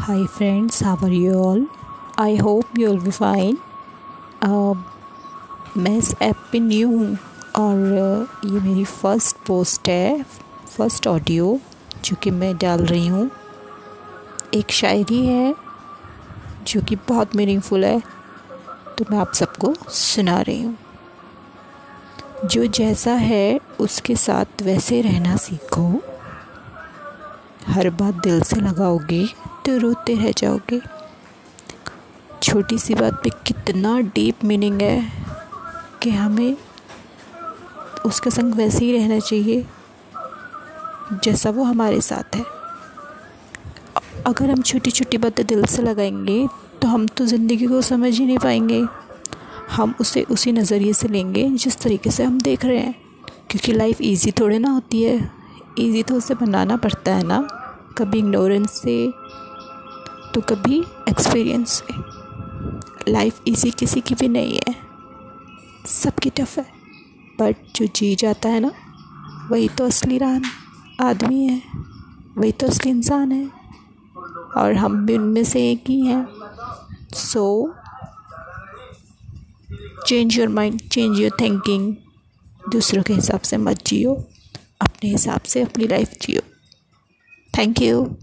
Hi friends, how are you all? I hope you'll be fine. Uh, मैं इस app पे new हूँ और uh, ये मेरी फ़र्स्ट पोस्ट है फ़र्स्ट ऑडियो जो कि मैं डाल रही हूँ एक शायरी है जो कि बहुत मीनिंगफुल है तो मैं आप सबको सुना रही हूँ जो जैसा है उसके साथ वैसे रहना सीखो हर बात दिल से लगाओगे तो रोते रह जाओगे। छोटी सी बात पे कितना डीप मीनिंग है कि हमें उसके संग वैसे ही रहना चाहिए, जैसा वो हमारे साथ है। अगर हम छोटी छोटी बातें दिल से लगाएँगे तो हम तो ज़िंदगी को समझ ही नहीं पाएँगे। हम उसे उसी नज़रिए से लेंगे, जिस तरीके से हम देख रहे हैं। क्योंकि लाइफ इजी थोड़े ना होती है। इजी तो उसे बनाना पड़ता है ना? कभी इग्नोरेंस से तो कभी एक्सपीरियंस से। लाइफ इजी किसी की भी नहीं है। सबकी टफ है। बट जो जी जाता है ना, वही तो असली रान, आदमी है। वही तो असली इंसान है। और हम भी उनमें से एक ही हैं। So change your mind change your thinking दूसरों के हिसाब से मत जियो। अपने हिसाब से अपनी लाइफ जियो। Thank you.